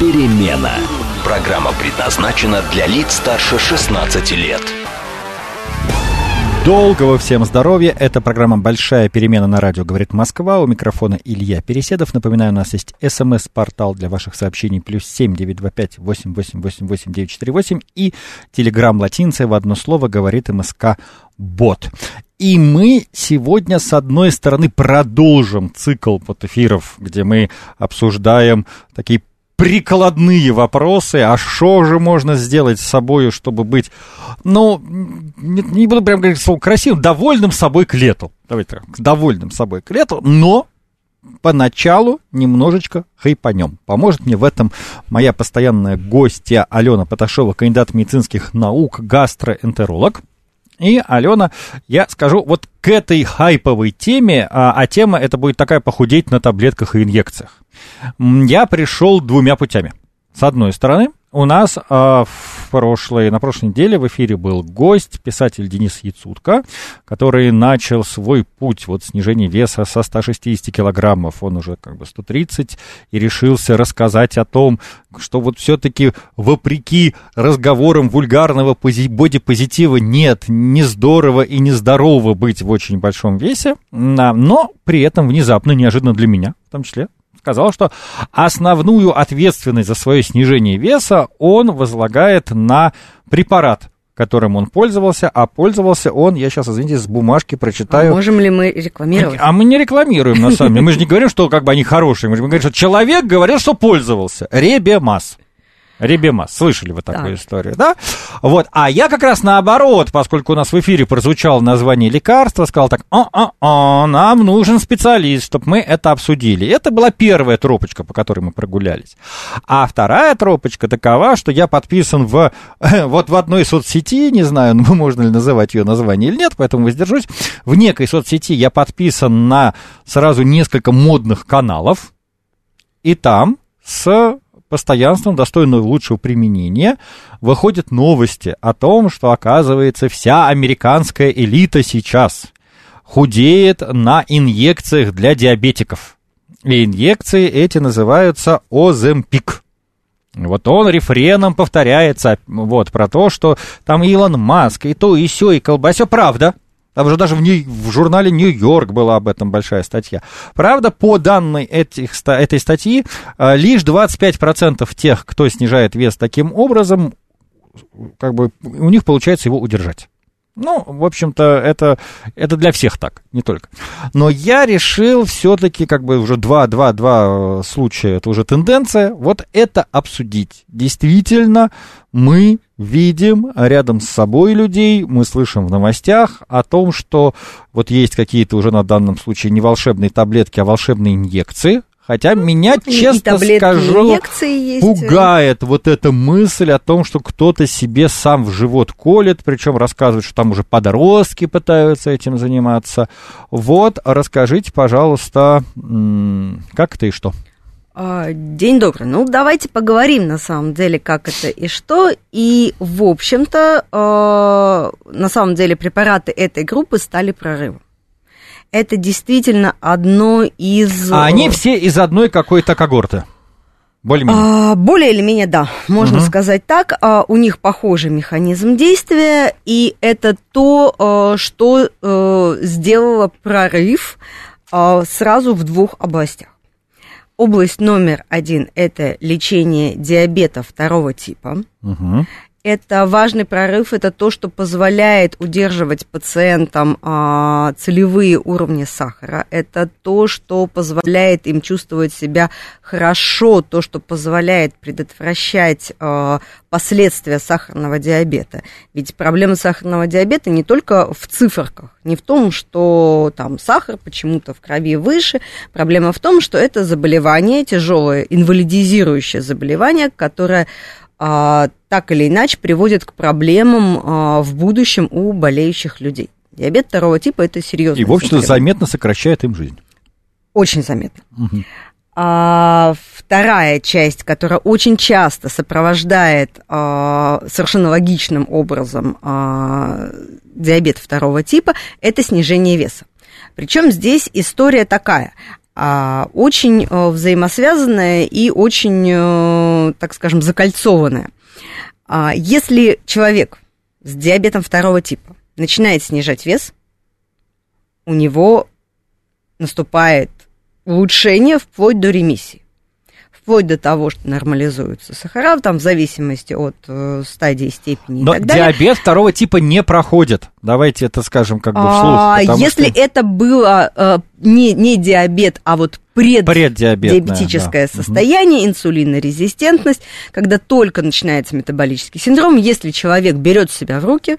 перемена». Программа предназначена для лиц старше 16 лет. Долгого всем здоровья. Это программа «Большая перемена» на радио «Говорит Москва». У микрофона Илья Переседов. Напоминаю, у нас есть смс-портал для ваших сообщений плюс семь девять два пять восемь восемь восемь восемь девять четыре восемь и телеграмм латинцы в одно слово «Говорит МСК Бот». И мы сегодня, с одной стороны, продолжим цикл вот эфиров, где мы обсуждаем такие прикладные вопросы, а что же можно сделать с собой, чтобы быть, ну, не, не буду прям говорить слово красивым, довольным собой к лету. Давайте так, довольным собой к лету, но поначалу немножечко хайпанем. Поможет мне в этом моя постоянная гостья Алена Поташова, кандидат медицинских наук, гастроэнтеролог. И, Алена, я скажу вот к этой хайповой теме, а, а тема это будет такая похудеть на таблетках и инъекциях. Я пришел двумя путями. С одной стороны, у нас а, в прошлой, на прошлой неделе в эфире был гость, писатель Денис Яцутко, который начал свой путь вот снижения веса со 160 килограммов, он уже как бы 130, и решился рассказать о том, что вот все-таки вопреки разговорам вульгарного бодипозитива нет, не здорово и не здорово быть в очень большом весе, но при этом внезапно, неожиданно для меня в том числе, сказал, что основную ответственность за свое снижение веса он возлагает на препарат, которым он пользовался, а пользовался он, я сейчас, извините, с бумажки прочитаю. А можем ли мы рекламировать? А мы не рекламируем, на самом деле. Мы же не говорим, что как бы они хорошие. Мы же говорим, что человек говорил, что пользовался. Ребемас. Ребема, слышали вы такую так. историю, да? Вот, а я как раз наоборот, поскольку у нас в эфире прозвучало название лекарства, сказал так, о-о-о, нам нужен специалист, чтобы мы это обсудили. Это была первая тропочка, по которой мы прогулялись. А вторая тропочка такова, что я подписан в, вот в одной соцсети, не знаю, ну, можно ли называть ее название или нет, поэтому воздержусь, в некой соцсети я подписан на сразу несколько модных каналов, и там с постоянством, достойного лучшего применения, выходят новости о том, что, оказывается, вся американская элита сейчас худеет на инъекциях для диабетиков. И инъекции эти называются Оземпик. Вот он рефреном повторяется вот, про то, что там Илон Маск, и то, и все, и колбасё. Правда, там уже даже в, в журнале Нью-Йорк была об этом большая статья. Правда, по данной этих, этой статьи, а, лишь 25% тех, кто снижает вес таким образом, как бы у них получается его удержать. Ну, в общем-то, это, это для всех так, не только. Но я решил все-таки, как бы уже два, два, два случая, это уже тенденция, вот это обсудить. Действительно, мы видим рядом с собой людей, мы слышим в новостях о том, что вот есть какие-то уже на данном случае не волшебные таблетки, а волшебные инъекции, Хотя меня, и, честно и скажу, пугает вот эта мысль о том, что кто-то себе сам в живот колет, причем рассказывает, что там уже подростки пытаются этим заниматься. Вот, расскажите, пожалуйста, как это и что? А, день добрый. Ну, давайте поговорим на самом деле, как это и что. И, в общем-то, а, на самом деле препараты этой группы стали прорывом это действительно одно из... А они все из одной какой-то когорты? Более-менее. А, более или менее, да, можно угу. сказать так. А, у них похожий механизм действия, и это то, а, что а, сделало прорыв а, сразу в двух областях. Область номер один – это лечение диабета второго типа. Угу. Это важный прорыв, это то, что позволяет удерживать пациентам а, целевые уровни сахара, это то, что позволяет им чувствовать себя хорошо, то, что позволяет предотвращать а, последствия сахарного диабета. Ведь проблема сахарного диабета не только в циферках, не в том, что там сахар почему-то в крови выше, проблема в том, что это заболевание, тяжелое инвалидизирующее заболевание, которое так или иначе приводит к проблемам а, в будущем у болеющих людей. Диабет второго типа это серьезно. И, в общем-то, заметно сокращает им жизнь. Очень заметно. Угу. А, вторая часть, которая очень часто сопровождает а, совершенно логичным образом а, диабет второго типа, это снижение веса. Причем здесь история такая. А, очень э, взаимосвязанная и очень, э, так скажем, закольцованная. А, если человек с диабетом второго типа начинает снижать вес, у него наступает улучшение вплоть до ремиссии вплоть до того, что нормализуются сахара, там в зависимости от э, стадии, степени Но и так далее. диабет второго типа не проходит. Давайте это скажем как бы вслух. А, если что... это было э, не, не диабет, а вот преддиабетическое да. состояние, угу. инсулинорезистентность, когда только начинается метаболический синдром, если человек берет себя в руки,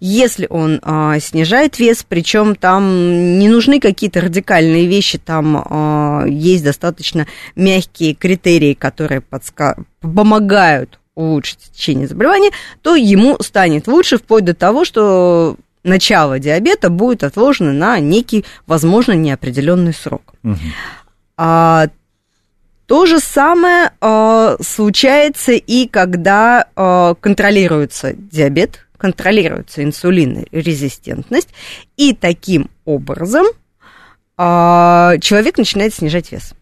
если он а, снижает вес, причем там не нужны какие-то радикальные вещи, там а, есть достаточно мягкие критерии, которые подска... помогают улучшить течение заболевания, то ему станет лучше вплоть до того, что начало диабета будет отложено на некий, возможно, неопределенный срок. Угу. А, то же самое а, случается и когда а, контролируется диабет, контролируется инсулинорезистентность, и таким образом а, человек начинает снижать вес.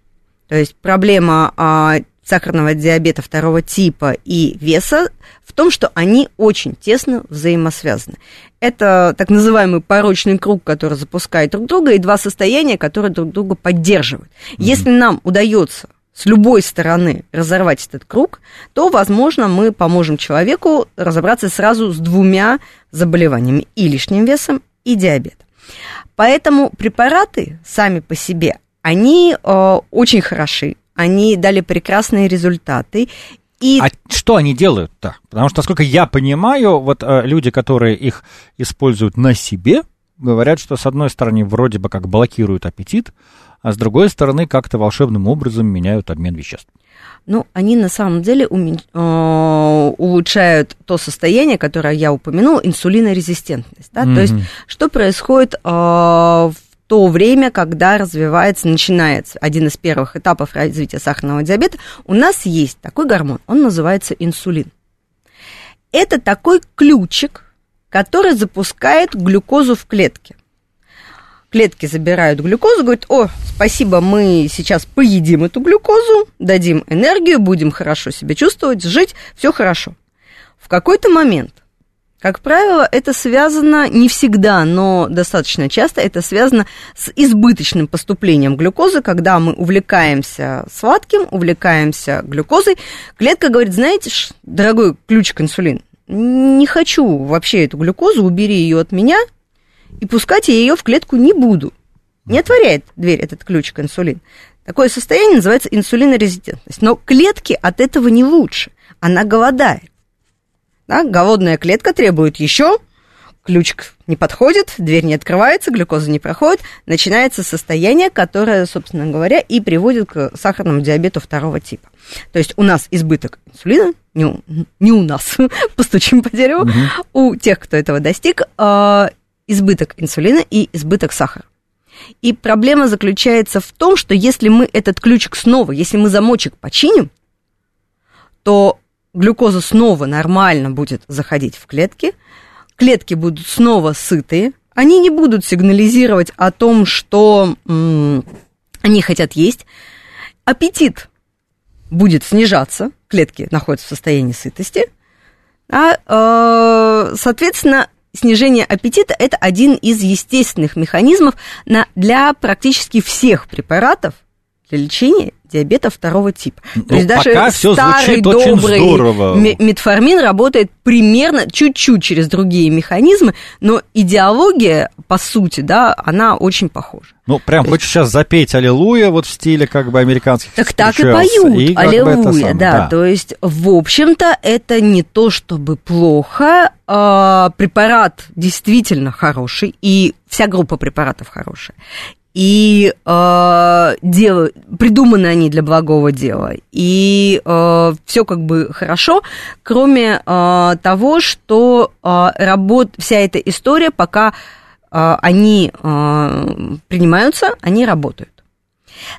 То есть проблема а, сахарного диабета второго типа и веса в том, что они очень тесно взаимосвязаны. Это так называемый порочный круг, который запускает друг друга, и два состояния, которые друг друга поддерживают. Mm-hmm. Если нам удается с любой стороны разорвать этот круг, то, возможно, мы поможем человеку разобраться сразу с двумя заболеваниями, и лишним весом, и диабетом. Поэтому препараты сами по себе, они э, очень хороши, они дали прекрасные результаты. И... А что они делают-то? Потому что, насколько я понимаю, вот э, люди, которые их используют на себе, говорят, что с одной стороны вроде бы как блокируют аппетит, а с другой стороны как-то волшебным образом меняют обмен веществ. Ну, они на самом деле умен... Э, улучшают то состояние, которое я упомянул, инсулинорезистентность. Да? Mm-hmm. То есть, что происходит э, в то время, когда развивается, начинается один из первых этапов развития сахарного диабета, у нас есть такой гормон, он называется инсулин. Это такой ключик, который запускает глюкозу в клетке клетки забирают глюкозу, говорят, о, спасибо, мы сейчас поедим эту глюкозу, дадим энергию, будем хорошо себя чувствовать, жить, все хорошо. В какой-то момент, как правило, это связано не всегда, но достаточно часто это связано с избыточным поступлением глюкозы, когда мы увлекаемся сладким, увлекаемся глюкозой. Клетка говорит, знаете, дорогой ключик инсулин, не хочу вообще эту глюкозу, убери ее от меня, и пускать я ее в клетку не буду. Не отворяет дверь этот ключик инсулин. Такое состояние называется инсулинорезистентность. Но клетки от этого не лучше. Она голодает. Да? Голодная клетка требует еще, ключик не подходит, дверь не открывается, глюкоза не проходит, начинается состояние, которое, собственно говоря, и приводит к сахарному диабету второго типа. То есть у нас избыток инсулина, не у, не у нас, постучим по дереву, угу. у тех, кто этого достиг, а, избыток инсулина и избыток сахара. И проблема заключается в том, что если мы этот ключик снова, если мы замочек починим, то глюкоза снова нормально будет заходить в клетки, клетки будут снова сытые, они не будут сигнализировать о том, что м- они хотят есть, аппетит будет снижаться, клетки находятся в состоянии сытости, а, э, соответственно, снижение аппетита – это один из естественных механизмов на, для практически всех препаратов, для лечения диабета второго типа. Ну, То есть даже пока старый добрый метформин работает примерно чуть-чуть через другие механизмы, но идеология, по сути, да, она очень похожа. Ну, прям хочешь сейчас запеть «Аллилуйя» вот в стиле как бы американских Так так и поют, и аллилуйя, самое, да. То есть, в общем-то, это не то чтобы плохо. а, препарат действительно хороший, и вся группа препаратов хорошая. И э, дело, придуманы они для благого дела. И все как бы хорошо, кроме э, того, что э, работ, вся эта история, пока э, они э, принимаются, они работают.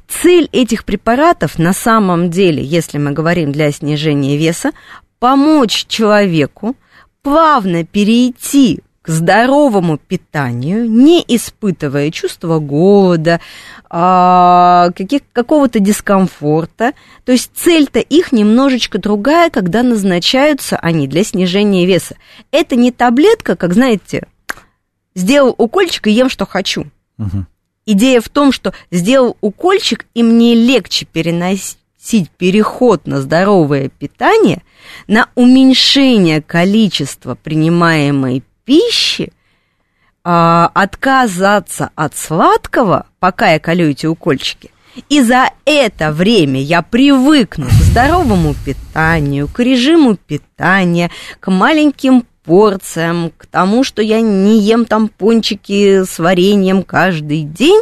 Цель этих препаратов на самом деле, если мы говорим для снижения веса, помочь человеку плавно перейти к здоровому питанию, не испытывая чувства голода, а, каких, какого-то дискомфорта. То есть цель-то их немножечко другая, когда назначаются они для снижения веса. Это не таблетка, как, знаете, сделал укольчик и ем, что хочу. Мгм. Идея в том, что сделал укольчик, и мне легче переносить переход на здоровое питание, на уменьшение количества принимаемой пищи, а, отказаться от сладкого, пока я колю эти укольчики, и за это время я привыкну к здоровому питанию, к режиму питания, к маленьким порциям, к тому, что я не ем там пончики с вареньем каждый день,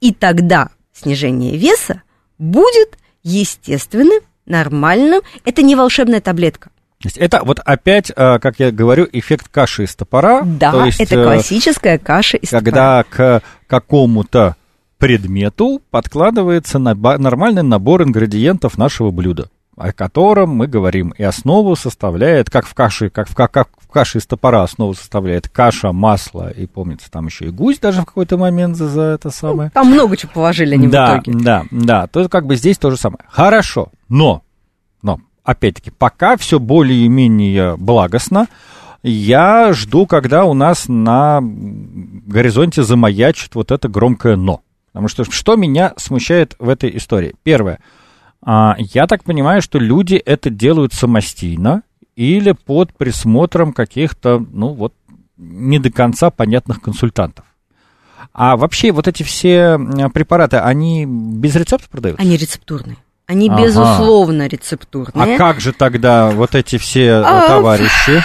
и тогда снижение веса будет естественным, нормальным. Это не волшебная таблетка. То есть Это вот опять, э, как я говорю, эффект каши из топора. Да, То есть, это э, классическая каша из топора. когда к какому-то предмету подкладывается нормальный набор ингредиентов нашего блюда, о котором мы говорим. И основу составляет, как в каше, как в, как, как в каше из топора основу составляет каша, масло и, помнится, там еще и гусь даже в какой-то момент за, за это самое. Там много чего положили они да, в итоге. Да, да, то есть как бы здесь то же самое. Хорошо, но, опять-таки, пока все более-менее благостно, я жду, когда у нас на горизонте замаячит вот это громкое «но». Потому что что меня смущает в этой истории? Первое. а, Я так понимаю, что люди это делают самостийно или под присмотром каких-то, ну вот, не до конца понятных консультантов. А вообще вот эти все препараты, они без рецепта продаются? Они рецептурные. Они, Ага. безусловно, А рецептурные. как же тогда вот эти все э, А, товарищи?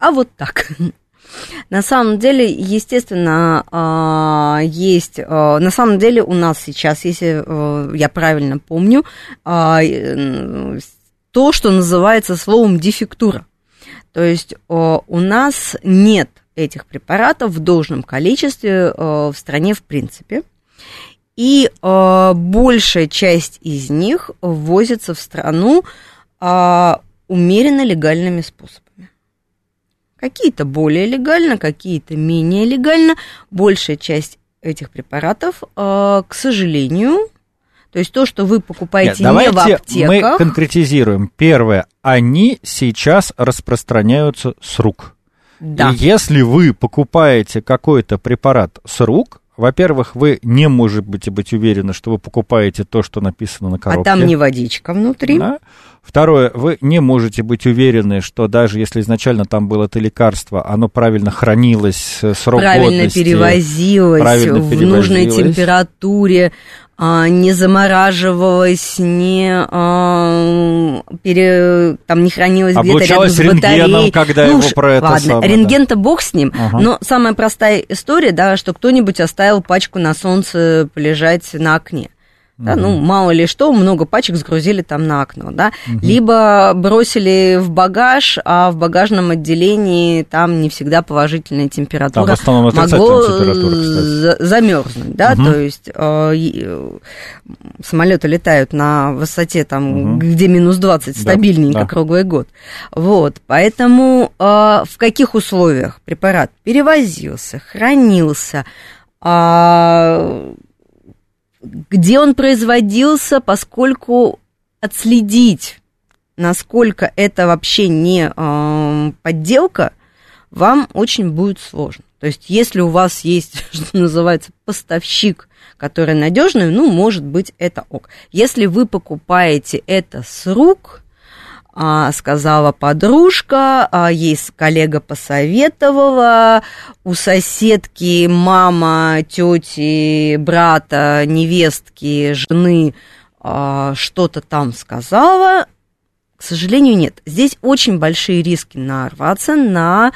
А вот так. На самом деле, естественно, а, есть... а, На самом деле у нас сейчас, если а, я правильно помню, а, э, то, что называется словом дефектура. То есть а, у нас нет этих препаратов в должном количестве а, в стране в принципе. И а, большая часть из них ввозится в страну а, умеренно легальными способами. Какие-то более легально, какие-то менее легально. Большая часть этих препаратов, э, к сожалению, то есть то, что вы покупаете Нет, не в давайте мы аптеках, конкретизируем. Первое, они сейчас распространяются с рук. да, И если вы покупаете какой-то препарат с рук, во-первых, вы не можете быть уверены, что вы покупаете то, что написано на а коробке. там не водичка внутри. Да. Второе, вы не можете быть уверены, что даже если изначально там было это лекарство, оно правильно хранилось, э, срок правильно годности, перевозилось правильно в нужной температуре, а, не замораживалось, не а, пере, там не хранилось где-то рядом с батареей. когда Ну его про это ладно, самое, да. рентген-то бог с ним, Ага. но самая простая история, да, что кто-нибудь оставил пачку на солнце полежать на окне. Да, ну, мало ли что, много пачек сгрузили там на окно, да. Либо бросили в багаж, а в багажном отделении там не всегда положительная температура. Там в основном могло замерзнуть, да, Мгм. то есть э, э, самолеты летают на высоте там, Мгм. где минус 20, Да, стабильненько да. круглый год. Вот, поэтому э, в каких условиях препарат перевозился, хранился, а, где он производился, поскольку отследить, насколько это вообще не э, подделка, вам очень будет сложно. То есть, если у вас есть, что называется, поставщик, который надежный, ну, может быть, это ок. Если вы покупаете это с рук, сказала подружка, а ей коллега посоветовала, у соседки мама, тети, брата, невестки, жены а, что-то там сказала. К сожалению, нет. Здесь очень большие риски нарваться на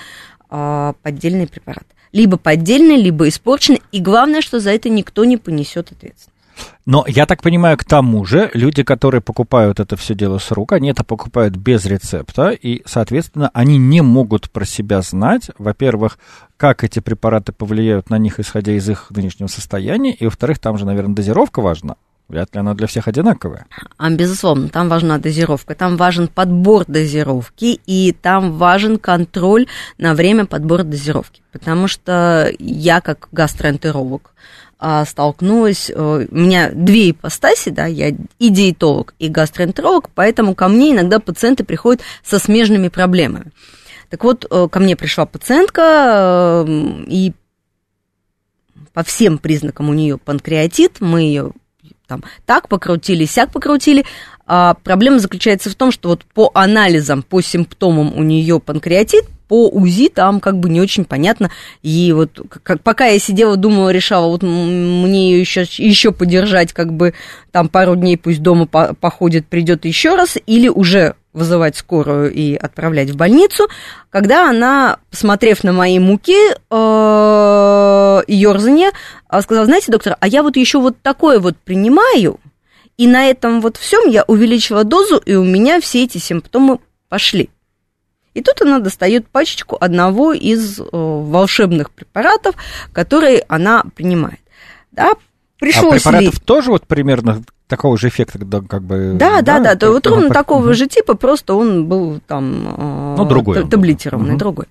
а, поддельный препарат. Либо поддельный, либо испорченный. И главное, что за это никто не понесет ответственность. Но я так понимаю, к тому же люди, которые покупают это все дело с рук, они это покупают без рецепта, и, соответственно, они не могут про себя знать, во-первых, как эти препараты повлияют на них, исходя из их нынешнего состояния, и, во-вторых, там же, наверное, дозировка важна. Вряд ли она для всех одинаковая. А, безусловно, там важна дозировка, там важен подбор дозировки, и там важен контроль на время подбора дозировки. Потому что я, как гастроэнтеролог, столкнулась, э, у меня две ипостаси, да, я и диетолог, и гастроэнтеролог, поэтому ко мне иногда пациенты приходят со смежными проблемами. Так вот, э, ко мне пришла пациентка, э, и по всем признакам у нее панкреатит, мы ее там так покрутили, сяк покрутили. А проблема заключается в том, что вот по анализам, по симптомам у нее панкреатит, по УЗИ там как бы не очень понятно. И вот как, пока я сидела, думала, решала, вот мне ее еще, еще подержать, как бы там пару дней пусть дома по, походит, придет еще раз, или уже вызывать скорую и отправлять в больницу, когда она, посмотрев на мои муки э, и ерзание, сказала, знаете, доктор, а я вот еще вот такое вот принимаю, и на этом вот всем я увеличила дозу, и у меня все эти симптомы пошли. И тут она достает пачечку одного из э, волшебных препаратов, которые она принимает. Да, пришлось а препаратов ли... тоже вот примерно такого же эффекта, как бы... Да, да, да, да вот ровно такого же типа, просто он был там... Э, ну, другой. Таблетированный, угу. другой.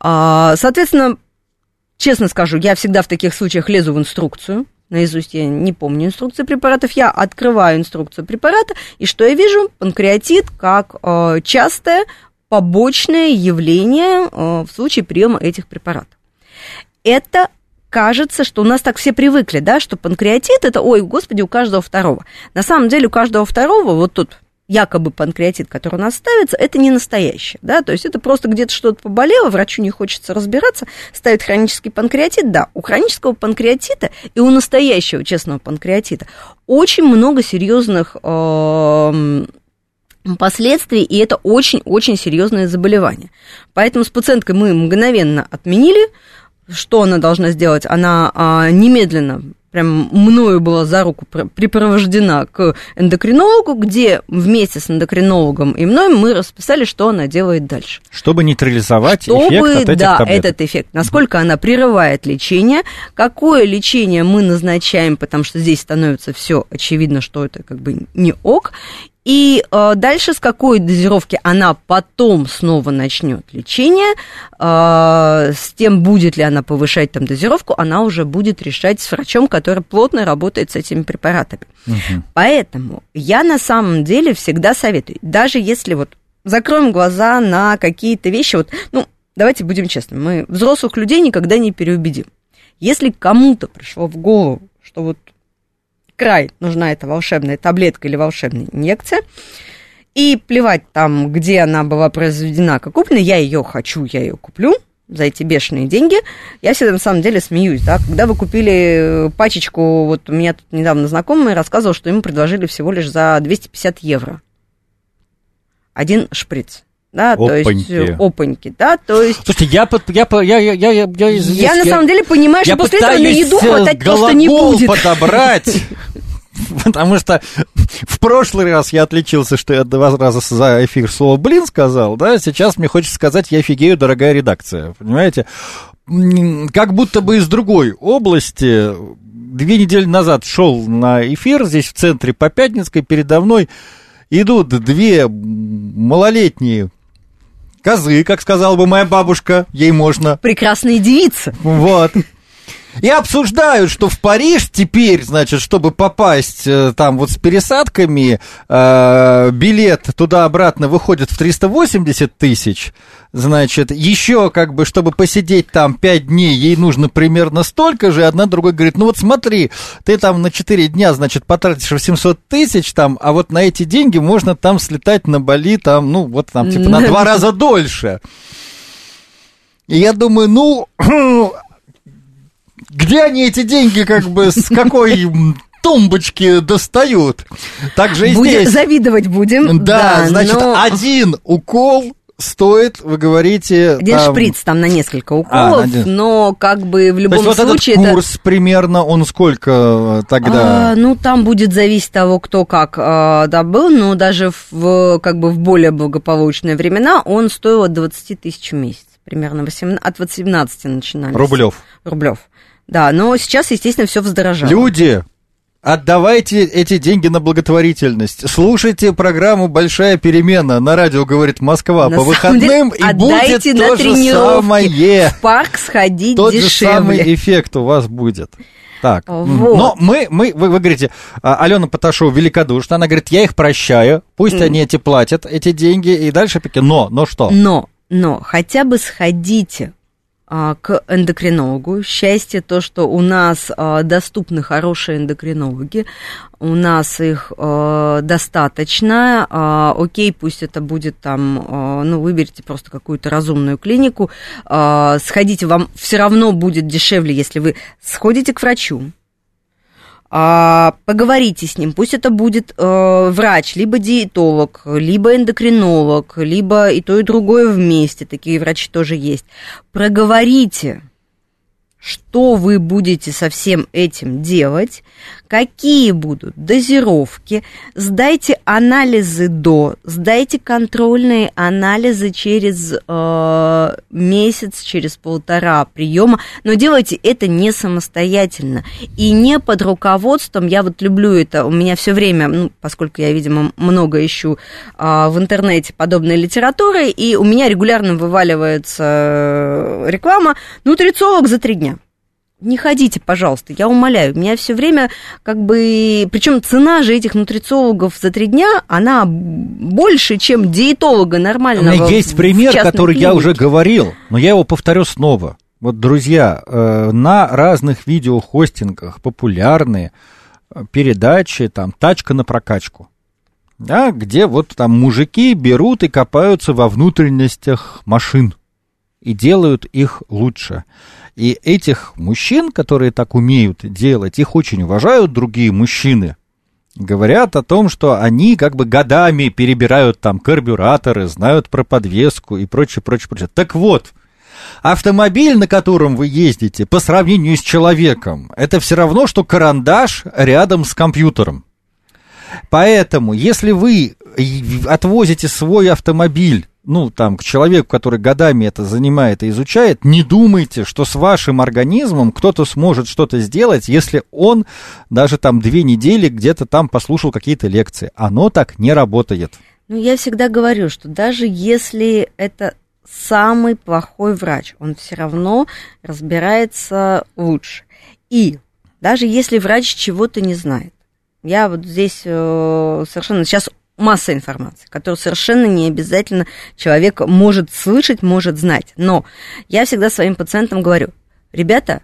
А, соответственно, честно скажу, я всегда в таких случаях лезу в инструкцию, наизусть я не помню инструкции препаратов, я открываю инструкцию препарата, и что я вижу? Панкреатит как э, частое побочное явление э, в случае приема этих препаратов. Это кажется, что у нас так все привыкли, да, что панкреатит это, ой, господи, у каждого второго. На самом деле у каждого второго, вот тут якобы панкреатит, который у нас ставится, это не настоящий, да, то есть это просто где-то что-то поболело, врачу не хочется разбираться, ставит хронический панкреатит, да, у хронического панкреатита и у настоящего честного панкреатита очень много серьезных э, последствий, и это очень-очень серьезное заболевание. Поэтому с пациенткой мы мгновенно отменили. Что она должна сделать? Она а, немедленно прям мною была за руку припровождена к эндокринологу, где вместе с эндокринологом и мной мы расписали, что она делает дальше. Чтобы нейтрализовать Чтобы, эффект от этих да, таблеток. этот эффект. Насколько она прерывает лечение, какое лечение мы назначаем, потому что здесь становится все очевидно, что это как бы не ок, и э, дальше с какой дозировки она потом снова начнет лечение, э, с тем, будет ли она повышать там дозировку, она уже будет решать с врачом, который плотно работает с этими препаратами. Угу. Поэтому я на самом деле всегда советую, даже если вот закроем глаза на какие-то вещи, вот, ну, давайте будем честны, мы взрослых людей никогда не переубедим. Если кому-то пришло в голову, что вот край нужна эта волшебная таблетка или волшебная инъекция. И плевать там, где она была произведена, как куплена, я ее хочу, я ее куплю за эти бешеные деньги. Я всегда на самом деле смеюсь, да, когда вы купили э, пачечку, вот у меня тут недавно знакомый рассказывал, что ему предложили всего лишь за 250 евро. Один шприц да, опаньки. то есть опаньки, да, то есть... Слушайте, я, под, я, я, я, я, я, я я на самом деле понимаю, что я после этого на еду хватать что не э, будет. подобрать потому что в прошлый раз я отличился, что я два раза за эфир слово «блин» сказал, да, сейчас мне хочется сказать «я офигею, дорогая редакция», понимаете? Как будто бы из другой области две недели назад шел на эфир здесь в центре по Пятницкой передо мной идут две малолетние козы, как сказала бы моя бабушка, ей можно. Прекрасные девицы. Вот. И обсуждают, что в Париж теперь, значит, чтобы попасть э, там вот с пересадками, э, билет туда-обратно выходит в 380 тысяч. Значит, еще как бы, чтобы посидеть там 5 дней, ей нужно примерно столько же. Одна другой говорит, ну вот смотри, ты там на 4 дня, значит, потратишь 800 тысяч там, а вот на эти деньги можно там слетать на Бали, там, ну вот там типа на два раза дольше. И я думаю, ну, где они эти деньги, как бы, с какой тумбочки достают? Так же и Будем, здесь. Завидовать будем. Да, да значит, но... один укол стоит, вы говорите... Один там... шприц там на несколько уколов, а, один. но как бы в любом То есть случае... Вот этот курс это... примерно, он сколько тогда? А, ну, там будет зависеть того, кто как а, добыл, но даже в, как бы в более благополучные времена он стоил от 20 тысяч в месяц примерно 18, от 18 начинались. Рублев. Рублев. Да, но сейчас, естественно, все вздорожало. Люди, Отдавайте эти деньги на благотворительность. Слушайте программу «Большая перемена» на радио «Говорит Москва» на по выходным, деле, и будет то же самое. В парк сходить Тот дешевле. же самый эффект у вас будет. Так, вот. но мы, мы вы, вы говорите, а, Алена Поташова великодушна, она говорит, я их прощаю, пусть mm. они эти платят, эти деньги, и дальше, но, но что? Но, но, хотя бы сходите к эндокринологу. Счастье то, что у нас а, доступны хорошие эндокринологи, у нас их а, достаточно. Окей, пусть это будет там, ну, выберите просто какую-то разумную клинику, сходите, вам все равно будет дешевле, если вы сходите к врачу, а, поговорите с ним, пусть это будет э, врач, либо диетолог, либо эндокринолог, либо и то, и другое вместе, такие врачи тоже есть. Проговорите, что вы будете со всем этим делать, какие будут дозировки, сдайте анализы до, сдайте контрольные анализы через э, месяц, через полтора приема, но делайте это не самостоятельно и не под руководством, я вот люблю это, у меня все время, ну, поскольку я, видимо, много ищу э, в интернете подобной литературы, и у меня регулярно вываливается э, реклама «Нутрициолог за три дня» не ходите, пожалуйста, я умоляю. Меня все время как бы... Причем цена же этих нутрициологов за три дня, она больше, чем диетолога нормального. У меня есть пример, который клинике. я уже говорил, но я его повторю снова. Вот, друзья, э, на разных видеохостингах популярные э, передачи, там, «Тачка на прокачку», да, где вот там мужики берут и копаются во внутренностях машин и делают их лучше. И этих мужчин, которые так умеют делать, их очень уважают другие мужчины. Говорят о том, что они как бы годами перебирают там карбюраторы, знают про подвеску и прочее, прочее, прочее. Так вот, автомобиль, на котором вы ездите, по сравнению с человеком, это все равно, что карандаш рядом с компьютером. Поэтому, если вы отвозите свой автомобиль ну, там, к человеку, который годами это занимает и изучает, не думайте, что с вашим организмом кто-то сможет что-то сделать, если он даже там две недели где-то там послушал какие-то лекции. Оно так не работает. Ну, я всегда говорю, что даже если это самый плохой врач, он все равно разбирается лучше. И даже если врач чего-то не знает, я вот здесь э, совершенно сейчас масса информации, которую совершенно не обязательно человек может слышать, может знать. Но я всегда своим пациентам говорю, ребята,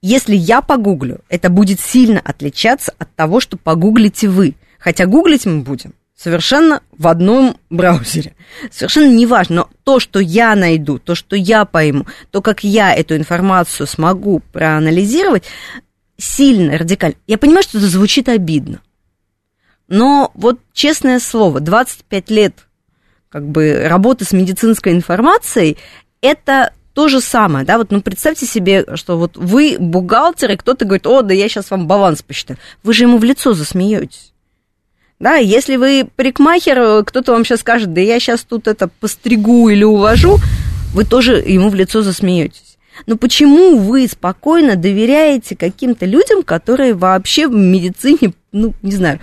если я погуглю, это будет сильно отличаться от того, что погуглите вы. Хотя гуглить мы будем совершенно в одном браузере. Совершенно неважно, но то, что я найду, то, что я пойму, то, как я эту информацию смогу проанализировать, сильно, радикально. Я понимаю, что это звучит обидно. Но вот честное слово, 25 лет как бы работы с медицинской информацией, это то же самое, да, вот, ну, представьте себе, что вот вы бухгалтер, и кто-то говорит, о, да я сейчас вам баланс посчитаю. Вы же ему в лицо засмеетесь. Да, если вы парикмахер, кто-то вам сейчас скажет, да я сейчас тут это постригу или увожу, вы тоже ему в лицо засмеетесь. Но почему вы спокойно доверяете каким-то людям, которые вообще в медицине, ну, не знаю,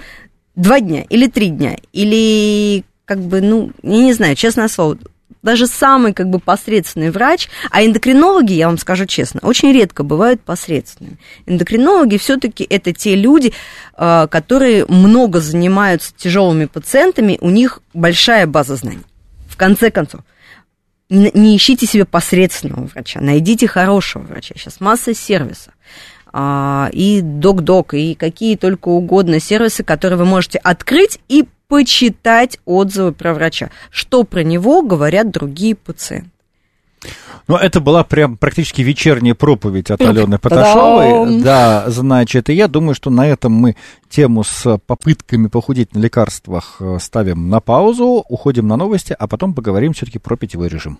два дня или три дня, или как бы, ну, я не знаю, честное слово, даже самый как бы посредственный врач, а эндокринологи, я вам скажу честно, очень редко бывают посредственными. Эндокринологи все-таки это те люди, э, которые много занимаются тяжелыми пациентами, у них большая база знаний. В конце концов, не ищите себе посредственного врача, найдите хорошего врача. Сейчас масса сервисов а, и док-док, и какие только угодно сервисы, которые вы можете открыть и почитать отзывы про врача, что про него говорят другие пациенты. Ну, это была прям практически вечерняя проповедь от Алены Поташовой. Да, значит, и я думаю, что на этом мы тему с попытками похудеть на лекарствах э, ставим на паузу, уходим на новости, а потом поговорим все-таки про питьевой режим.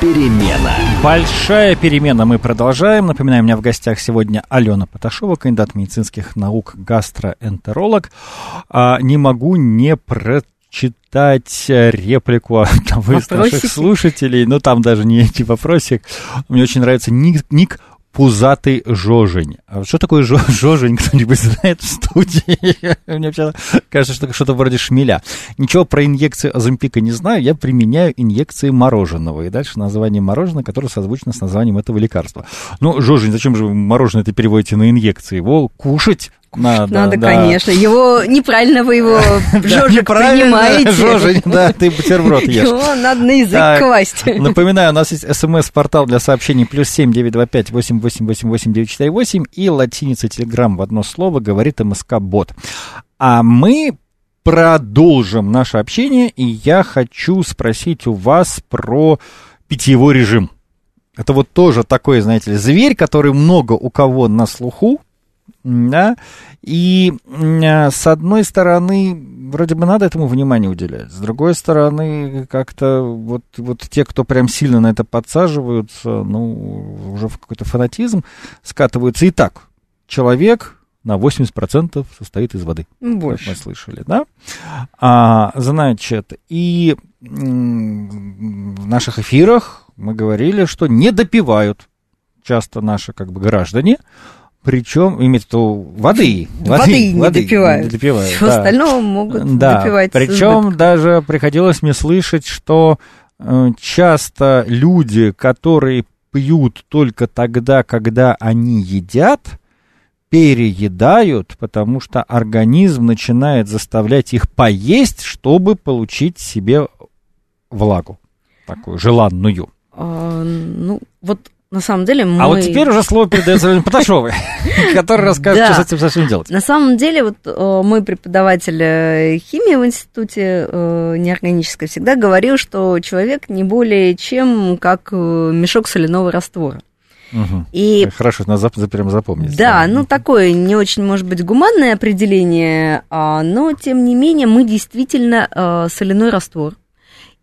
перемена». Большая перемена. Мы продолжаем. Напоминаю, у меня в гостях сегодня Алена Поташова, кандидат медицинских наук, гастроэнтеролог. А, не могу не прочитать реплику одного из наших слушателей. Ну, там даже не эти вопросик. Мне очень нравится ник, ник пузатый жожень. А что такое жожень, кто-нибудь знает в студии? Мне кажется, что что-то вроде шмеля. Ничего про инъекции Оземпика не знаю, я применяю инъекции мороженого. И дальше название мороженого, которое созвучно с названием этого лекарства. Ну, жожень, зачем же вы мороженое это переводите на инъекции? Его кушать надо, Надо да. конечно. Его неправильно вы его Жожик принимаете. Жожик, да, ты бутерброд ешь. Его надо на язык класть. Напоминаю, у нас есть смс-портал для сообщений плюс семь девять два пять восемь восемь восемь восемь девять четыре восемь и латиница телеграмм в одно слово говорит МСК Бот. А мы продолжим наше общение, и я хочу спросить у вас про питьевой режим. Это вот тоже такой, знаете ли, зверь, который много у кого на слуху, да, и а, с одной стороны, вроде бы надо этому внимание уделять, с другой стороны, как-то вот, вот те, кто прям сильно на это подсаживаются, ну, уже в какой-то фанатизм скатываются. И так, человек на 80% состоит из воды. Больше. Как мы слышали, да? А, значит, и в наших эфирах мы говорили, что не допивают часто наши как бы граждане, причем имеет в виду воды. Воды, воды, не воды допивают. Не допивают Все да. остальное могут да. допивать. Причем даже приходилось мне слышать, что э, часто люди, которые пьют только тогда, когда они едят, переедают, потому что организм начинает заставлять их поесть, чтобы получить себе влагу, такую желанную. А, ну, вот на самом деле мы... А вот теперь уже слово передается Елене Поташовой, который расскажет, что с этим совсем делать. На самом деле, вот э, мой преподаватель э, химии в институте э, неорганической всегда говорил, что человек не более чем как мешок соляного раствора. Угу. И... Хорошо, надо зап- прям запомнить. Да, ну такое не очень, может быть, гуманное определение, а, но тем не менее мы действительно соляной раствор.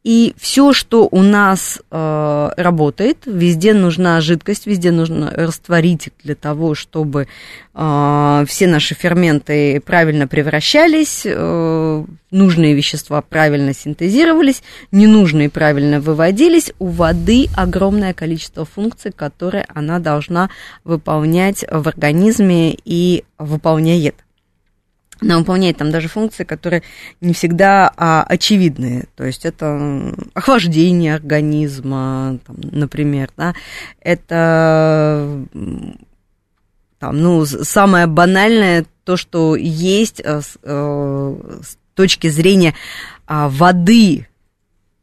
И все, что у нас э, работает, везде нужна жидкость, везде нужно растворитель для того, чтобы э, все наши ферменты правильно превращались, э, нужные вещества правильно синтезировались, ненужные правильно выводились. У воды огромное количество функций, которые она должна выполнять в организме и выполняет. Она выполняет там даже функции, которые не всегда а, очевидные. То есть это охлаждение организма, там, например, да, это там, ну, самое банальное, то, что есть э, с, э, точки зрения а, воды,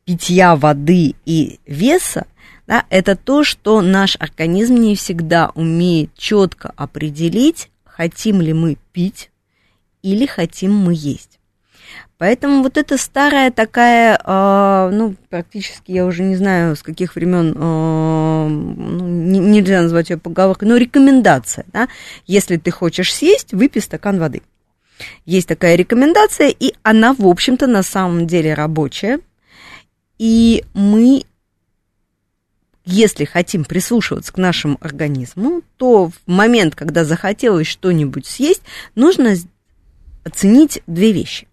питья воды и веса, да, это то, что наш организм не всегда умеет четко определить, хотим ли мы пить или хотим мы есть. Поэтому вот эта старая такая, э, ну, практически, я уже не знаю, с каких времен, э, нельзя назвать ее поговоркой, но рекомендация, да, если ты хочешь съесть, выпей стакан воды. Есть такая рекомендация, и она, в общем-то, на самом деле рабочая, и мы если хотим прислушиваться к нашему организму, то в момент, когда захотелось что-нибудь съесть, нужно оценить две вещи.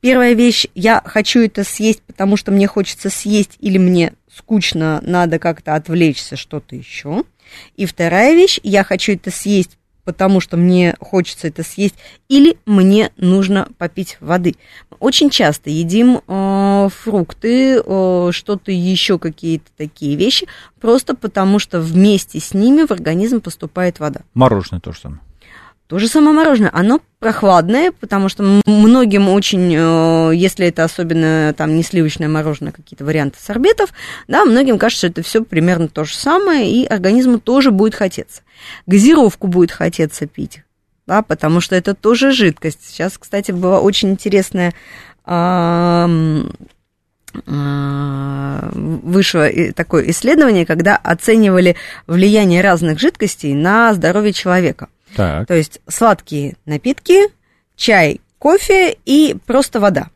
Первая вещь, я хочу это съесть, потому что мне хочется съесть, или мне скучно, надо как-то отвлечься, что-то еще. И вторая вещь, я хочу это съесть, потому что мне хочется это съесть, или мне нужно попить воды. Очень часто едим э, фрукты, э, что-то еще, какие-то такие вещи, просто потому что вместе с ними в организм поступает вода. Мороженое то же самое. То же самое мороженое, оно прохладное, потому что многим очень, э, если это особенно там не сливочное мороженое, какие-то варианты сорбетов, да, многим кажется, что это все примерно то же самое, и организму тоже будет хотеться. Газировку будет хотеться пить, да, потому что это тоже жидкость. Сейчас, кстати, было очень интересное а, а, вышло такое исследование, когда оценивали влияние разных жидкостей на здоровье человека. Так. То есть сладкие напитки, чай, кофе и просто вода.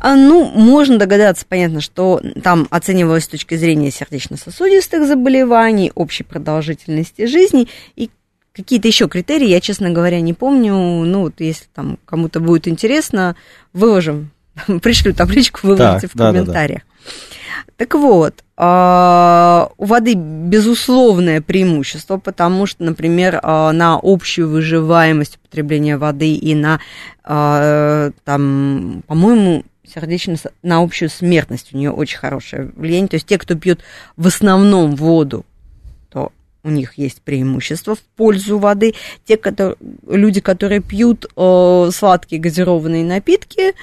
А, ну, можно догадаться, понятно, что там оценивалось с точки зрения сердечно-сосудистых заболеваний, общей продолжительности жизни и какие-то еще критерии, я, честно говоря, не помню. Ну, вот если там кому-то будет интересно, выложим, пришлю табличку, выложите так, в комментариях. Да, да, да. Так вот, а, у воды безусловное преимущество, потому что, например, а, на общую выживаемость употребления воды и на, а, там, по-моему, сердечно на общую смертность у нее очень хорошее влияние. То есть те, кто пьет в основном воду, то у них есть преимущество в пользу воды. Те, которые, люди, которые пьют сладкие газированные напитки,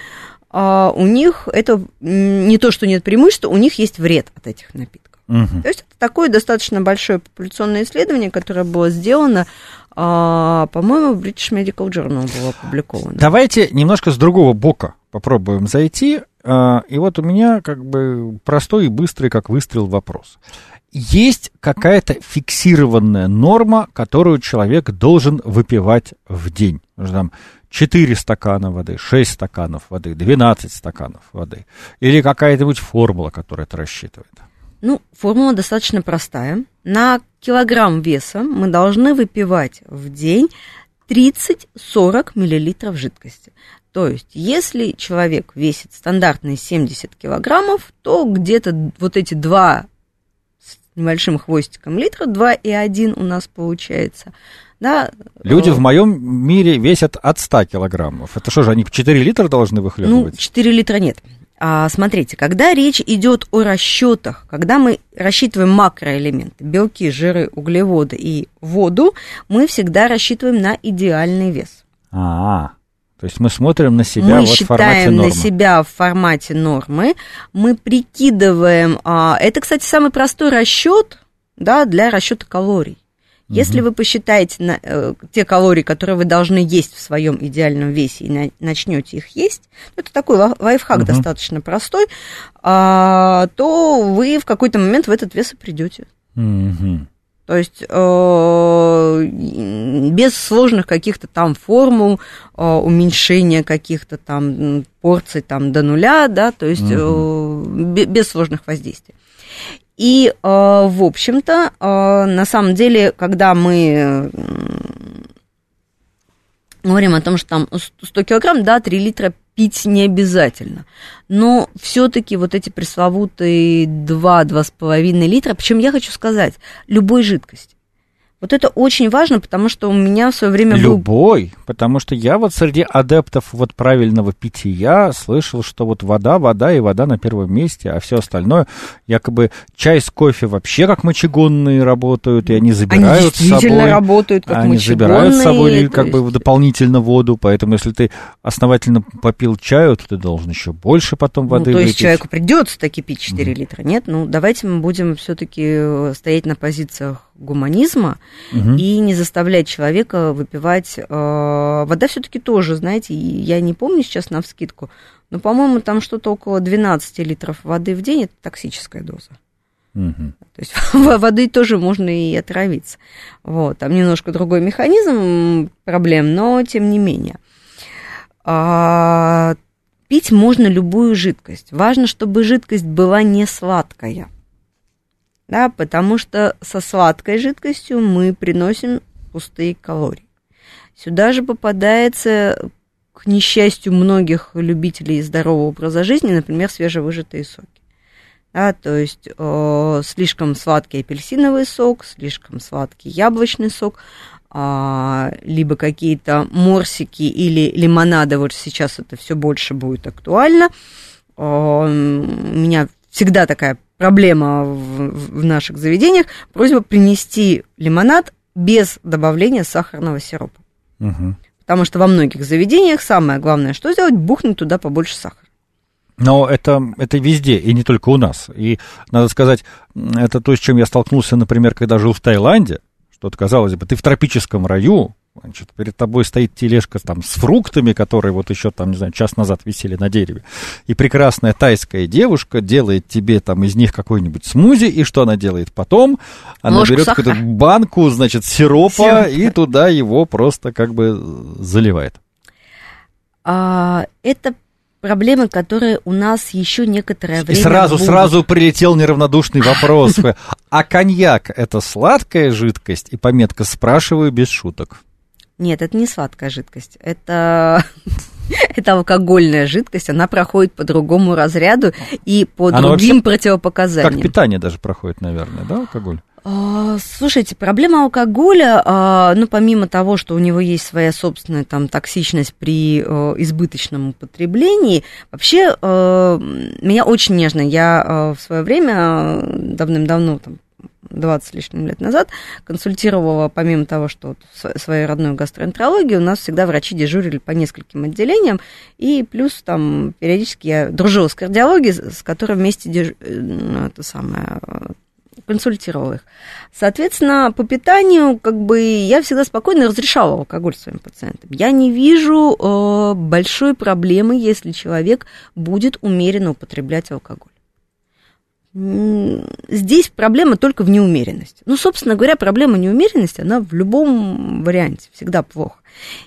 у них это не то, что нет преимущества, у них есть вред от этих напитков. Угу. То есть это такое достаточно большое популяционное исследование, которое было сделано, а, по-моему, в British Medical Journal было опубликовано. Давайте немножко с другого бока попробуем зайти. А, и вот у меня как бы простой и быстрый, как выстрел, вопрос. Есть какая-то фиксированная норма, которую человек должен выпивать в день? Там 4 стакана воды, 6 стаканов воды, 12 стаканов воды? Или какая-нибудь формула, которая это рассчитывает? Ну, формула достаточно простая. На килограмм веса мы должны выпивать в день 30-40 миллилитров жидкости. То есть, если человек весит стандартные 70 килограммов, то где-то вот эти два с небольшим хвостиком литра, 2,1 у нас получается, да. Люди в моем мире весят от 100 килограммов. Это что же, они 4 литра должны выхлебывать? Ну, 4 литра нет. А, смотрите, когда речь идет о расчетах, когда мы рассчитываем макроэлементы, белки, жиры, углеводы и воду, мы всегда рассчитываем на идеальный вес. А, -а. То есть мы смотрим на себя мы вот в формате нормы. Мы считаем на себя в формате нормы, мы прикидываем. А, это, кстати, самый простой расчет да, для расчета калорий. Если вы посчитаете на, э, те калории, которые вы должны есть в своем идеальном весе, и на, начнете их есть, ну, это такой лайфхак угу. достаточно простой, а, то вы в какой-то момент в этот вес и придете. Угу. То есть э, без сложных каких-то там формул, э, уменьшения каких-то там порций там до нуля, да, то есть угу. э, без сложных воздействий. И, э, в общем-то, э, на самом деле, когда мы говорим о том, что там 100 килограмм, да, 3 литра пить не обязательно. Но все-таки вот эти пресловутые 2-2,5 литра, причем я хочу сказать, любой жидкости. Вот это очень важно, потому что у меня в свое время Любой, был... Потому что я вот среди адептов вот правильного питья слышал, что вот вода, вода и вода на первом месте, а все остальное, якобы чай с кофе вообще как мочегонные работают, и они забирают они действительно с собой... работают как они забирают с собой как есть... бы дополнительно воду, поэтому если ты основательно попил чаю, то ты должен еще больше потом воды ну, то есть выпить. человеку придется таки пить 4 mm. литра, нет? Ну, давайте мы будем все-таки э, стоять на позициях гуманизма угу. и не заставлять человека выпивать. Э, вода все-таки тоже, знаете, я не помню сейчас на вскидку, но, по-моему, там что-то около 12 литров воды в день это токсическая доза. Угу. То есть воды тоже можно и отравиться. Вот, там немножко другой механизм проблем, но тем не менее. А, пить можно любую жидкость. Важно, чтобы жидкость была не сладкая. Да, потому что со сладкой жидкостью мы приносим пустые калории. Сюда же попадается, к несчастью многих любителей здорового образа жизни, например, свежевыжатые соки. Да, то есть э, слишком сладкий апельсиновый сок, слишком сладкий яблочный сок, э, либо какие-то морсики или лимонады, вот сейчас это все больше будет актуально. Э, у меня всегда такая проблема в, в наших заведениях, просьба принести лимонад без добавления сахарного сиропа. Угу. Потому что во многих заведениях самое главное, что сделать, бухнуть туда побольше сахара. Но это, это везде, и не только у нас. И, надо сказать, это то, с чем я столкнулся, например, когда жил в Таиланде, что, казалось бы, ты в тропическом раю, Значит, перед тобой стоит тележка там с фруктами, которые вот еще там, не знаю, час назад висели на дереве. И прекрасная тайская девушка делает тебе там из них какой-нибудь смузи. И что она делает потом? Она Ложку берет какую-то банку, значит, сиропа, сиропа и туда его просто как бы заливает. А, это проблемы, которые у нас еще некоторое время. И сразу, будут. сразу прилетел неравнодушный вопрос. А коньяк это сладкая жидкость? И пометка спрашиваю без шуток. Нет, это не сладкая жидкость. Это это алкогольная жидкость, она проходит по другому разряду и по Оно другим противопоказаниям. Как питание даже проходит, наверное, да, алкоголь? А, слушайте, проблема алкоголя, а, ну, помимо того, что у него есть своя собственная там токсичность при э, избыточном употреблении, вообще э, меня очень нежно, я э, в свое время давным-давно, там, 20 с лишним лет назад, консультировала, помимо того, что вот свою родную гастроэнтерологию, у нас всегда врачи дежурили по нескольким отделениям, и плюс там периодически я дружила с кардиологией, с которой вместе деж... ну, это самое, консультировал их. Соответственно, по питанию, как бы, я всегда спокойно разрешала алкоголь своим пациентам. Я не вижу э, большой проблемы, если человек будет умеренно употреблять алкоголь. Здесь проблема только в неумеренности. Ну, собственно говоря, проблема неумеренности, она в любом варианте всегда плохо.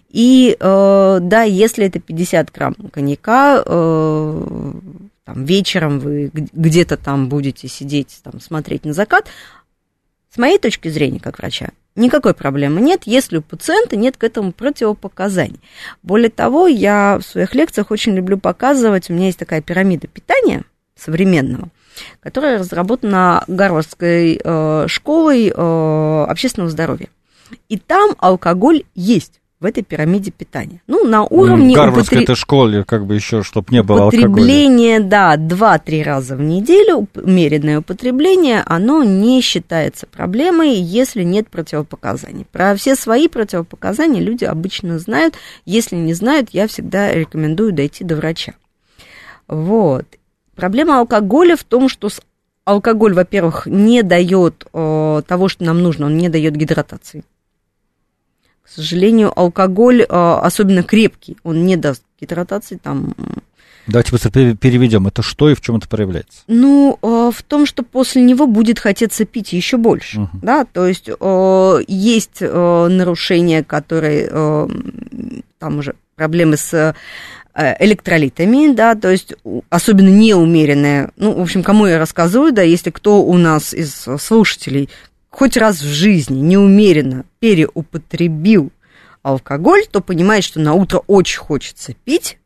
И э, да, если это 50 грамм коньяка, э, там, вечером вы где-то там будете сидеть, там, смотреть на закат, с моей точки зрения, как врача, никакой проблемы нет, если у пациента нет к этому противопоказаний. Более того, я в своих лекциях очень люблю показывать, у меня есть такая пирамида питания современного, которая разработана Гарвардской э, школой э, общественного здоровья. И там алкоголь есть в этой пирамиде питания. Ну, на уровне... Гарвардской употреб... школе, как бы еще, чтобы не было Употребление, да, 2-3 раза в неделю, умеренное употребление, оно не считается проблемой, если нет противопоказаний. Про все свои противопоказания люди обычно знают. Если не знают, я всегда рекомендую дойти до врача. Вот. Проблема алкоголя в том, что алкоголь, во-первых, не дает э, того, что нам нужно, он не дает гидратации. К сожалению, алкоголь, а, особенно крепкий, он не даст гидратации там. Давайте быстро переведем. Это что и в чем это проявляется? Ну, а, в том, что после него будет хотеться пить еще больше. Угу. Да, то есть а, есть нарушения, которые там уже проблемы с электролитами, да, то есть особенно неумеренные. Ну, в общем, кому я рассказываю, да, если кто у нас из слушателей хоть раз в жизни неумеренно переупотребил алкоголь, то понимает, что на утро очень хочется пить,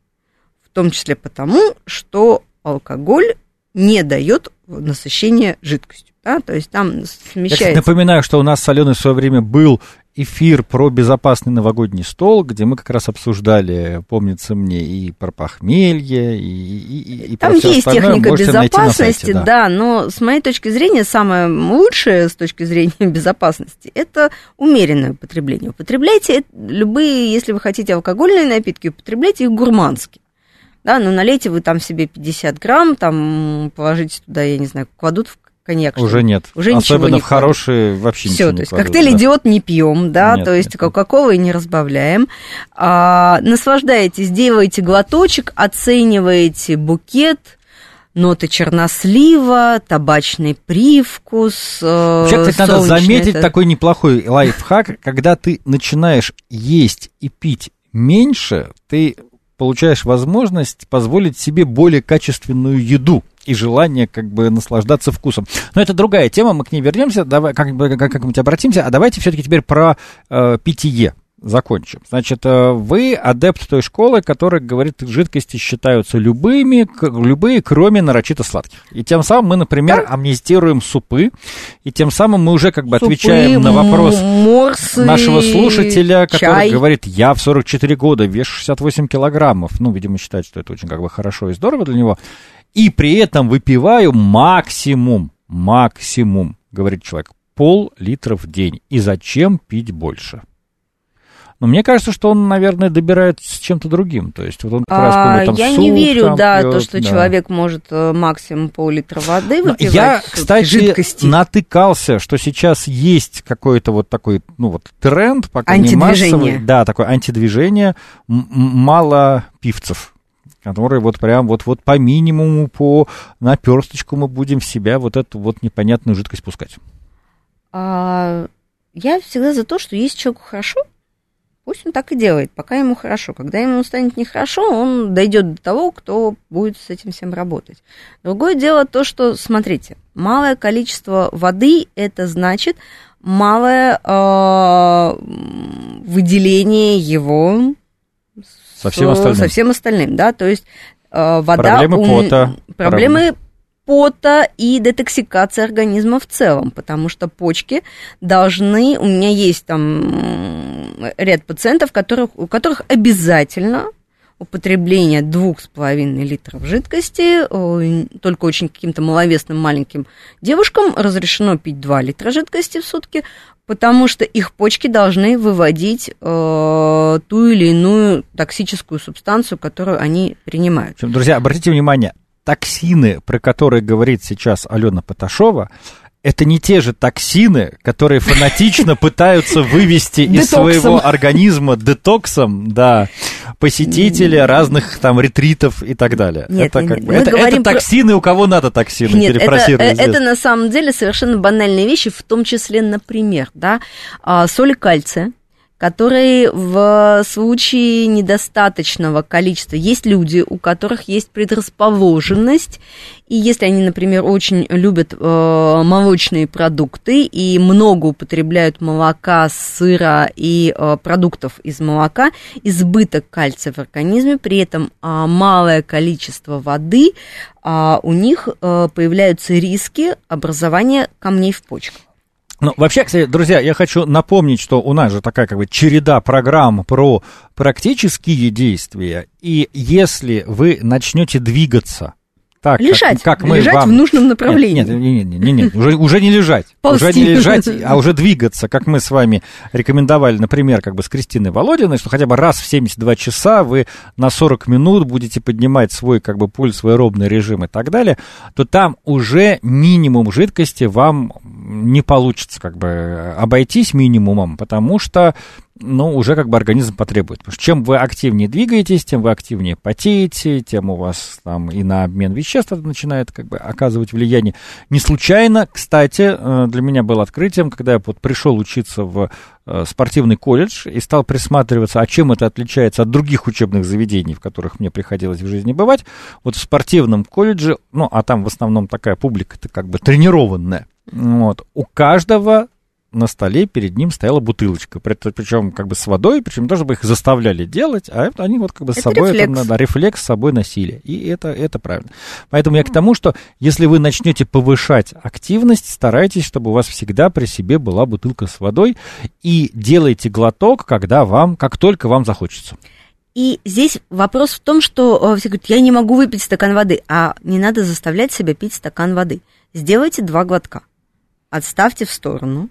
в том числе потому, что алкоголь не дает насыщения жидкостью. Да? То есть там смещается... Я напоминаю, что у нас с Аленой в свое время был эфир про безопасный новогодний стол, где мы как раз обсуждали, помнится мне, и про похмелье, и, и, и Там про есть техника Можете безопасности, сайте, да. да, но с моей точки зрения самое лучшее с точки зрения безопасности это умеренное употребление. Употребляйте любые, если вы хотите алкогольные напитки, употребляйте их гурмански. Да, но налейте вы там себе 50 грамм, там положите туда, я не знаю, кладут в коньяк. Уже нет. Уже Особенно в хорошие вообще Все, то есть кладут, коктейль да. идиот не пьем, да, нет, то есть какого и не разбавляем. А, наслаждаетесь, делаете глоточек, оцениваете букет, ноты чернослива, табачный привкус. Э, Вообще, кстати, надо заметить это... такой неплохой лайфхак, когда ты начинаешь есть и пить меньше, ты получаешь возможность позволить себе более качественную еду. И желание как бы наслаждаться вкусом. Но это другая тема, мы к ней вернемся, давай как бы как, как-нибудь обратимся, а давайте все-таки теперь про э, питье закончим. Значит, э, вы адепт той школы, которая говорит, жидкости считаются любыми, любые, кроме нарочито сладких. И тем самым мы, например, амнистируем супы, и тем самым мы уже как бы супы, отвечаем на вопрос морсы, нашего слушателя, который чай. говорит, я в 44 года вешу 68 килограммов. Ну, видимо, считает, что это очень как бы хорошо и здорово для него. И при этом выпиваю максимум, максимум, говорит человек, пол-литра в день. И зачем пить больше? Но мне кажется, что он, наверное, добирает с чем-то другим. То есть вот он как раз а, там Я суп, не верю, там, да, пьет, то, что да. человек может э, максимум пол-литра воды выпивать. Я, кстати, жидкости. натыкался, что сейчас есть какой-то вот такой, ну вот тренд, пока не массовый. Да, такое антидвижение, мало пивцев которые вот прям вот, вот по минимуму, по наперсточку мы будем в себя вот эту вот непонятную жидкость пускать. А, я всегда за то, что есть человеку хорошо, Пусть он так и делает, пока ему хорошо. Когда ему станет нехорошо, он дойдет до того, кто будет с этим всем работать. Другое дело то, что, смотрите, малое количество воды это значит малое э, выделение его со всем остальным. Со всем остальным, да, то есть э, вода... Проблемы у, пота. Проблемы пота и детоксикации организма в целом, потому что почки должны, у меня есть там ряд пациентов, которых, у которых обязательно употребление двух с половиной литров жидкости, только очень каким-то маловесным маленьким девушкам разрешено пить 2 литра жидкости в сутки, потому что их почки должны выводить э, ту или иную токсическую субстанцию, которую они принимают. Друзья, обратите внимание, токсины, про которые говорит сейчас Алена Поташова, это не те же токсины, которые фанатично пытаются вывести из своего организма детоксом, да, посетители разных там ретритов и так далее. Нет, это, как бы, это, это токсины, у кого надо токсины, Нет, это, э, это на самом деле совершенно банальные вещи, в том числе, например, да, а, соли кальция, которые в случае недостаточного количества есть люди, у которых есть предрасположенность, и если они, например, очень любят э, молочные продукты и много употребляют молока, сыра и э, продуктов из молока, избыток кальция в организме, при этом э, малое количество воды, э, у них э, появляются риски образования камней в почках. Ну, вообще, кстати, друзья, я хочу напомнить, что у нас же такая как бы череда программ про практические действия. И если вы начнете двигаться так, лежать, как, как мы лежать вам... в нужном направлении. Нет, нет, нет, нет, нет, уже, уже не лежать. Ползти. Уже не лежать, а уже двигаться, как мы с вами рекомендовали, например, как бы с Кристиной Володиной, что хотя бы раз в 72 часа вы на 40 минут будете поднимать свой как бы пульс, свой робный режим и так далее, то там уже минимум жидкости вам не получится как бы обойтись минимумом, потому что ну, уже как бы организм потребует. Потому что чем вы активнее двигаетесь, тем вы активнее потеете, тем у вас там и на обмен веществ это начинает как бы оказывать влияние. Не случайно, кстати, э, для меня было открытием, когда я вот пришел учиться в э, спортивный колледж и стал присматриваться, а чем это отличается от других учебных заведений, в которых мне приходилось в жизни бывать. Вот в спортивном колледже, ну, а там в основном такая публика-то как бы тренированная, вот, у каждого на столе перед ним стояла бутылочка, причем как бы с водой, причем тоже бы их заставляли делать, а это они вот как бы с собой рефлекс. Это, да, рефлекс с собой носили, и это, это правильно. Поэтому я к тому, что если вы начнете повышать активность, старайтесь, чтобы у вас всегда при себе была бутылка с водой, и делайте глоток, когда вам, как только вам захочется. И здесь вопрос в том, что э, все говорят, я не могу выпить стакан воды, а не надо заставлять себя пить стакан воды. Сделайте два глотка, отставьте в сторону,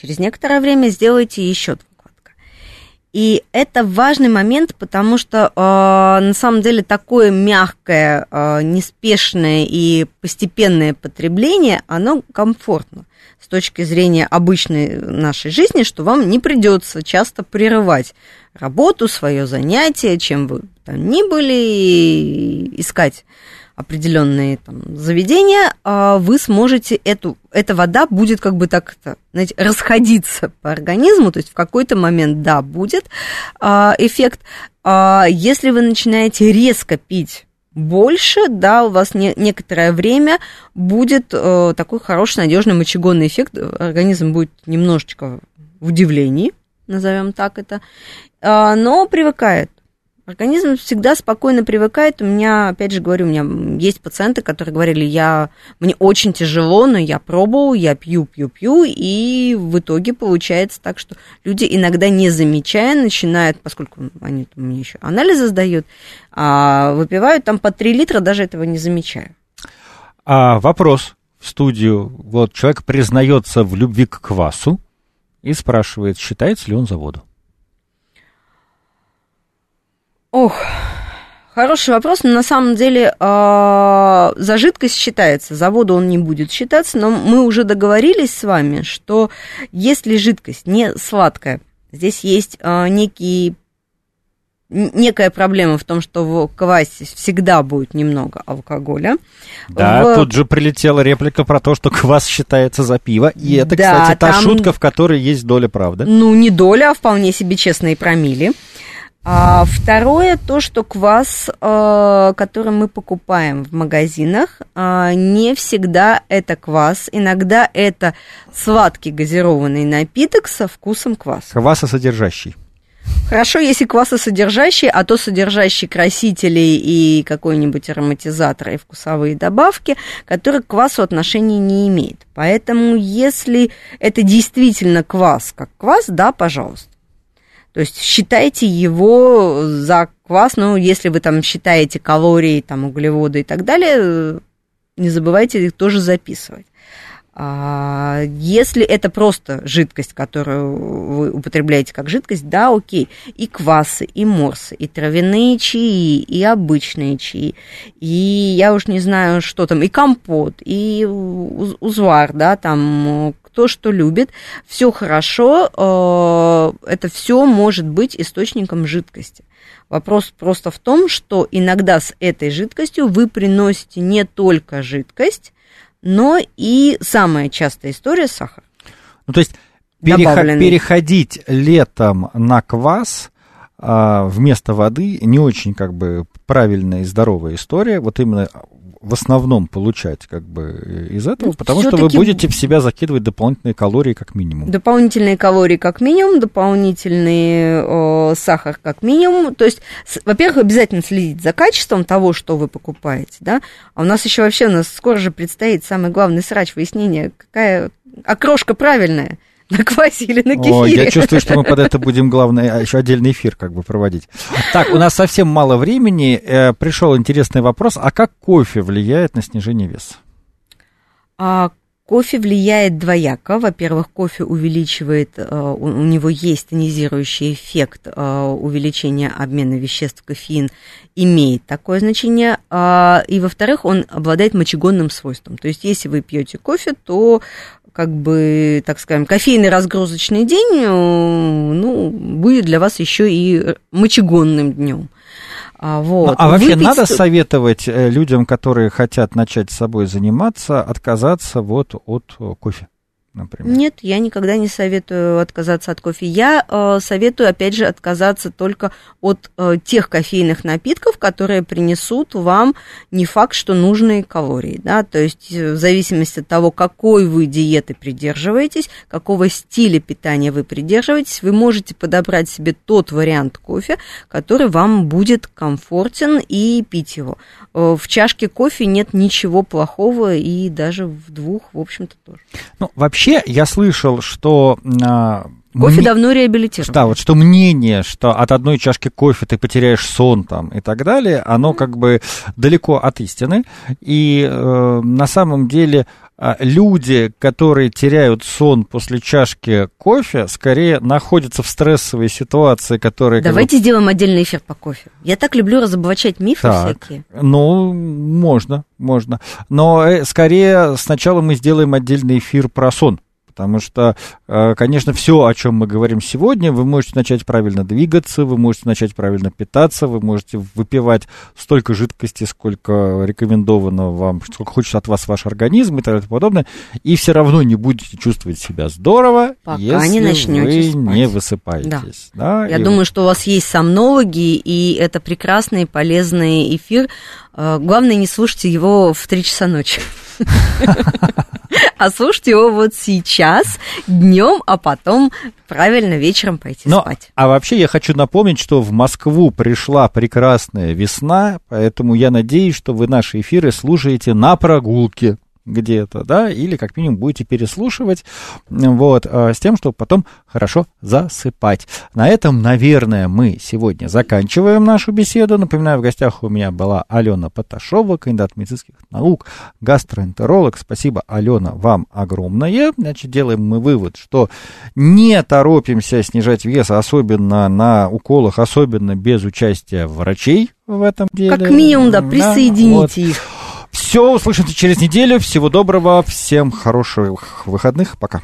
Через некоторое время сделайте еще два глотка. И это важный момент, потому что э, на самом деле такое мягкое, э, неспешное и постепенное потребление, оно комфортно с точки зрения обычной нашей жизни, что вам не придется часто прерывать работу, свое занятие, чем вы там ни были, искать определенные там, заведения, а вы сможете эту, эта вода будет как бы так, знаете, расходиться по организму, то есть в какой-то момент, да, будет а, эффект. А, если вы начинаете резко пить больше, да, у вас не, некоторое время будет э, такой хороший, надежный мочегонный эффект, организм будет немножечко в удивлении, назовем так это, но привыкает. Организм всегда спокойно привыкает. У меня, опять же говорю, у меня есть пациенты, которые говорили, я, мне очень тяжело, но я пробовал, я пью, пью, пью, и в итоге получается так, что люди иногда не замечая начинают, поскольку они мне еще анализы сдают, а выпивают там по 3 литра, даже этого не замечая. А, вопрос в студию. Вот человек признается в любви к квасу и спрашивает, считается ли он за воду. Ох, хороший вопрос, но на самом деле э, за жидкость считается, за воду он не будет считаться, но мы уже договорились с вами, что если жидкость не сладкая, здесь есть э, некий некая проблема в том, что в квасе всегда будет немного алкоголя. Да, в... тут же прилетела реплика про то, что квас считается за пиво. И это, да, кстати, та там... шутка, в которой есть доля правды. Ну, не доля, а вполне себе честные промили. А второе, то, что квас, э, который мы покупаем в магазинах, э, не всегда это квас. Иногда это сладкий газированный напиток со вкусом кваса. Квасосодержащий. Хорошо, если квасосодержащий, а то содержащий красители и какой-нибудь ароматизатор и вкусовые добавки, который к квасу отношения не имеет. Поэтому, если это действительно квас как квас, да, пожалуйста. То есть считайте его за квас, ну, если вы там считаете калории, там, углеводы и так далее, не забывайте их тоже записывать. А, если это просто жидкость, которую вы употребляете как жидкость, да, окей. И квасы, и морсы, и травяные чаи, и обычные чаи, и я уж не знаю, что там, и компот, и узвар, да, там кто что любит, все хорошо, э, это все может быть источником жидкости. Вопрос просто в том, что иногда с этой жидкостью вы приносите не только жидкость, но и самая частая история сахар. Ну, то есть переход, переходить летом на квас а, вместо воды не очень как бы правильная и здоровая история. Вот именно в основном получать как бы из этого, ну, потому что вы будете в себя закидывать дополнительные калории как минимум. Дополнительные калории как минимум, дополнительный э, сахар как минимум. То есть, во-первых, обязательно следить за качеством того, что вы покупаете, да. А у нас еще вообще у нас скоро же предстоит самый главный срач выяснения, какая окрошка правильная на квасе или на кефире. О, я чувствую, что мы под это будем, главное, а, еще отдельный эфир как бы проводить. Так, у нас совсем мало времени. Э, пришел интересный вопрос. А как кофе влияет на снижение веса? А, Кофе влияет двояко. Во-первых, кофе увеличивает, э, у него есть тонизирующий эффект э, увеличения обмена веществ. Кофеин имеет такое значение. А, и, во-вторых, он обладает мочегонным свойством. То есть, если вы пьете кофе, то как бы, так скажем, кофейный разгрузочный день, э, ну, будет для вас еще и мочегонным днем. А, вот. ну, а вообще Выпить... надо советовать э, людям, которые хотят начать с собой заниматься, отказаться вот от кофе? Например? Нет, я никогда не советую отказаться от кофе. Я э, советую, опять же, отказаться только от э, тех кофейных напитков, которые принесут вам не факт, что нужные калории. Да? То есть э, в зависимости от того, какой вы диеты придерживаетесь, какого стиля питания вы придерживаетесь, вы можете подобрать себе тот вариант кофе, который вам будет комфортен и пить его. Э, в чашке кофе нет ничего плохого и даже в двух, в общем-то, тоже. Ну, вообще, я слышал, что... А, кофе давно реабилитирован. Да, вот что мнение, что от одной чашки кофе ты потеряешь сон там и так далее, оно как бы далеко от истины. И э, на самом деле а, люди, которые теряют сон после чашки кофе, скорее находятся в стрессовой ситуации, которые... Давайте как... сделаем отдельный эфир по кофе. Я так люблю разоблачать мифы так, всякие. Ну, можно, можно. Но э, скорее сначала мы сделаем отдельный эфир про сон. Потому что, э, конечно, все, о чем мы говорим сегодня, вы можете начать правильно двигаться, вы можете начать правильно питаться, вы можете выпивать столько жидкости, сколько рекомендовано вам, сколько хочет от вас ваш организм и так далее и подобное, и все равно не будете чувствовать себя здорово, Пока если не вы спать. не высыпаетесь. Да. Да? Я и думаю, что у вас есть сомнологи, и это прекрасный полезный эфир, главное не слушайте его в 3 часа ночи. А слушайте его вот сейчас, днем, а потом правильно вечером пойти Но, спать. А вообще я хочу напомнить, что в Москву пришла прекрасная весна, поэтому я надеюсь, что вы наши эфиры слушаете на прогулке где-то, да, или как минимум будете переслушивать, вот, а, с тем, чтобы потом хорошо засыпать. На этом, наверное, мы сегодня заканчиваем нашу беседу. Напоминаю, в гостях у меня была Алена Поташова, кандидат медицинских наук, гастроэнтеролог. Спасибо, Алена, вам огромное. Значит, делаем мы вывод, что не торопимся снижать вес, особенно на уколах, особенно без участия врачей в этом деле. Как минимум, да, присоедините вот. их. Все, услышимся через неделю. Всего доброго, всем хороших выходных. Пока.